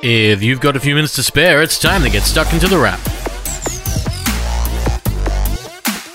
If you've got a few minutes to spare, it's time to get stuck into the wrap.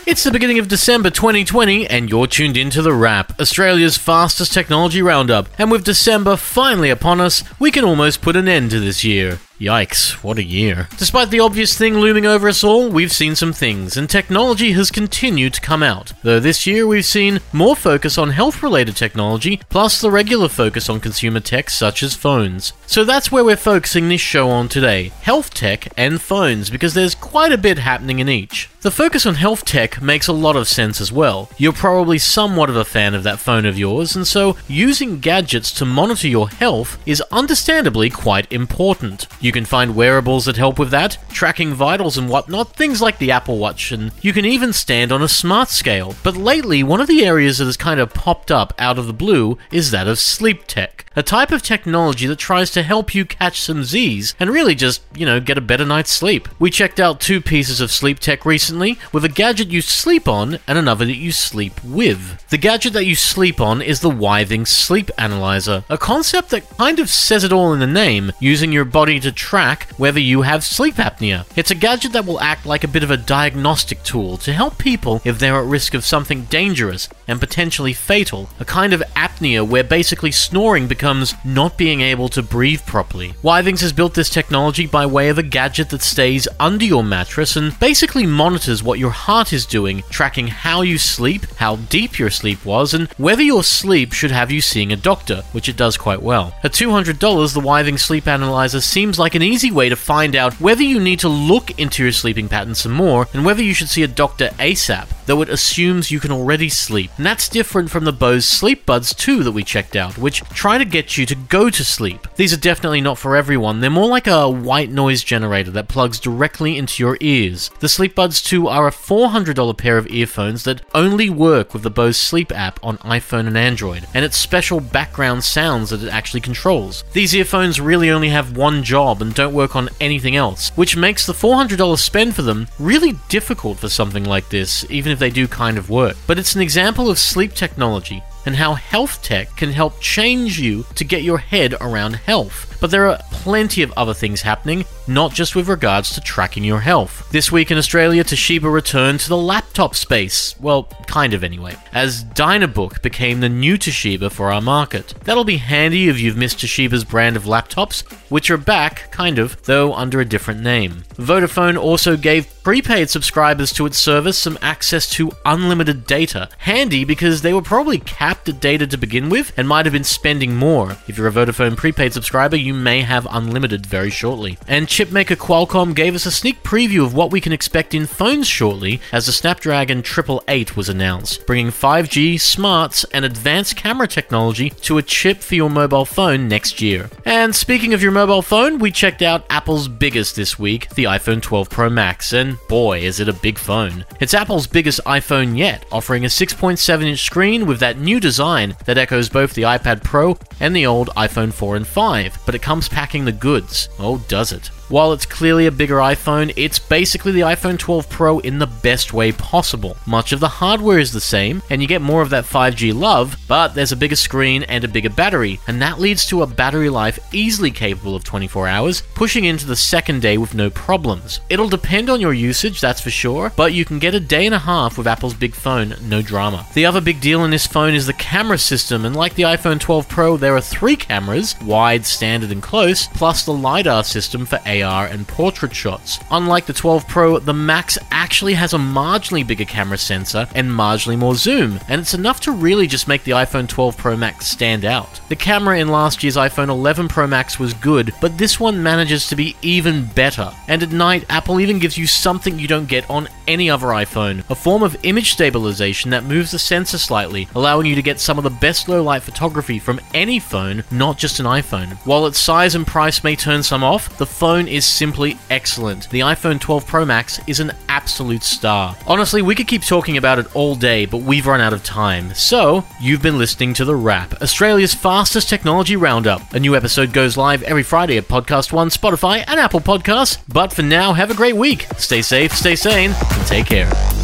It's the beginning of December 2020, and you're tuned into The Wrap, Australia's fastest technology roundup. And with December finally upon us, we can almost put an end to this year. Yikes, what a year. Despite the obvious thing looming over us all, we've seen some things, and technology has continued to come out. Though this year we've seen more focus on health related technology, plus the regular focus on consumer tech such as phones. So that's where we're focusing this show on today health tech and phones, because there's quite a bit happening in each. The focus on health tech makes a lot of sense as well. You're probably somewhat of a fan of that phone of yours, and so using gadgets to monitor your health is understandably quite important. You can find wearables that help with that, tracking vitals and whatnot, things like the Apple Watch, and you can even stand on a smart scale. But lately, one of the areas that has kind of popped up out of the blue is that of sleep tech, a type of technology that tries to help you catch some Z's and really just, you know, get a better night's sleep. We checked out two pieces of sleep tech recently, with a gadget you sleep on and another that you sleep with. The gadget that you sleep on is the Withings Sleep Analyzer, a concept that kind of says it all in the name, using your body to track whether you have sleep apnea. It's a gadget that will act like a bit of a diagnostic tool to help people if they're at risk of something dangerous and potentially fatal, a kind of apnea where basically snoring becomes not being able to breathe properly. Withings has built this technology by way of a gadget that stays under your mattress and basically monitors what your heart is doing, tracking how you sleep, how deep your sleep was, and whether your sleep should have you seeing a doctor, which it does quite well. At $200, the Withings Sleep Analyzer seems like an easy way to find out whether you need to look into your sleeping pattern some more and whether you should see a doctor ASAP, though it assumes you can already sleep. And that's different from the Bose Sleep Buds 2 that we checked out, which try to get you to go to sleep. These are definitely not for everyone, they're more like a white noise generator that plugs directly into your ears. The Sleep Buds 2 are a $400 pair of earphones that only work with the Bose Sleep app on iPhone and Android, and its special background sounds that it actually controls. These earphones really only have one job and don't work on anything else, which makes the $400 spend for them really difficult for something like this, even if they do kind of work. But it's an example of sleep technology and how health tech can help change you to get your head around health. But there are plenty of other things happening, not just with regards to tracking your health. This week in Australia, Toshiba returned to the laptop space. Well, kind of anyway, as Dynabook became the new Toshiba for our market. That'll be handy if you've missed Toshiba's brand of laptops, which are back, kind of, though under a different name. Vodafone also gave prepaid subscribers to its service some access to unlimited data. Handy because they were probably capped at data to begin with and might have been spending more. If you're a Vodafone prepaid subscriber, you may have unlimited very shortly. And chipmaker Qualcomm gave us a sneak preview of what we can expect in phones shortly as the Snapdragon 888 was announced, bringing 5G, smarts, and advanced camera technology to a chip for your mobile phone next year. And speaking of your mobile phone, we checked out Apple's biggest this week, the iPhone 12 Pro Max, and boy, is it a big phone. It's Apple's biggest iPhone yet, offering a 6.7 inch screen with that new design that echoes both the iPad Pro and the old iPhone 4 and 5, but it comes packing the goods. Oh, does it? While it's clearly a bigger iPhone, it's basically the iPhone 12 Pro in the best way possible. Much of the hardware is the same, and you get more of that 5G love, but there's a bigger screen and a bigger battery, and that leads to a battery life easily capable of 24 hours, pushing into the second day with no problems. It'll depend on your usage, that's for sure, but you can get a day and a half with Apple's big phone, no drama. The other big deal in this phone is the camera system, and like the iPhone 12 Pro, there are three cameras wide, standard, and close, plus the LiDAR system for AR and portrait shots. Unlike the 12 Pro, the Max actually has a marginally bigger camera sensor and marginally more zoom, and it's enough to really just make the iPhone 12 Pro Max stand out. The camera in last year's iPhone 11 Pro Max was good, but this one manages to be even better. And at night, Apple even gives you something you don't get on any other iPhone a form of image stabilization that moves the sensor slightly, allowing you to get some of the best low light photography from any phone, not just an iPhone. While its size and price may turn some off, the phone is simply excellent. The iPhone 12 Pro Max is an absolute star. Honestly, we could keep talking about it all day, but we've run out of time. So, you've been listening to The Wrap, Australia's fastest technology roundup. A new episode goes live every Friday at Podcast One, Spotify, and Apple Podcasts. But for now, have a great week. Stay safe, stay sane, and take care.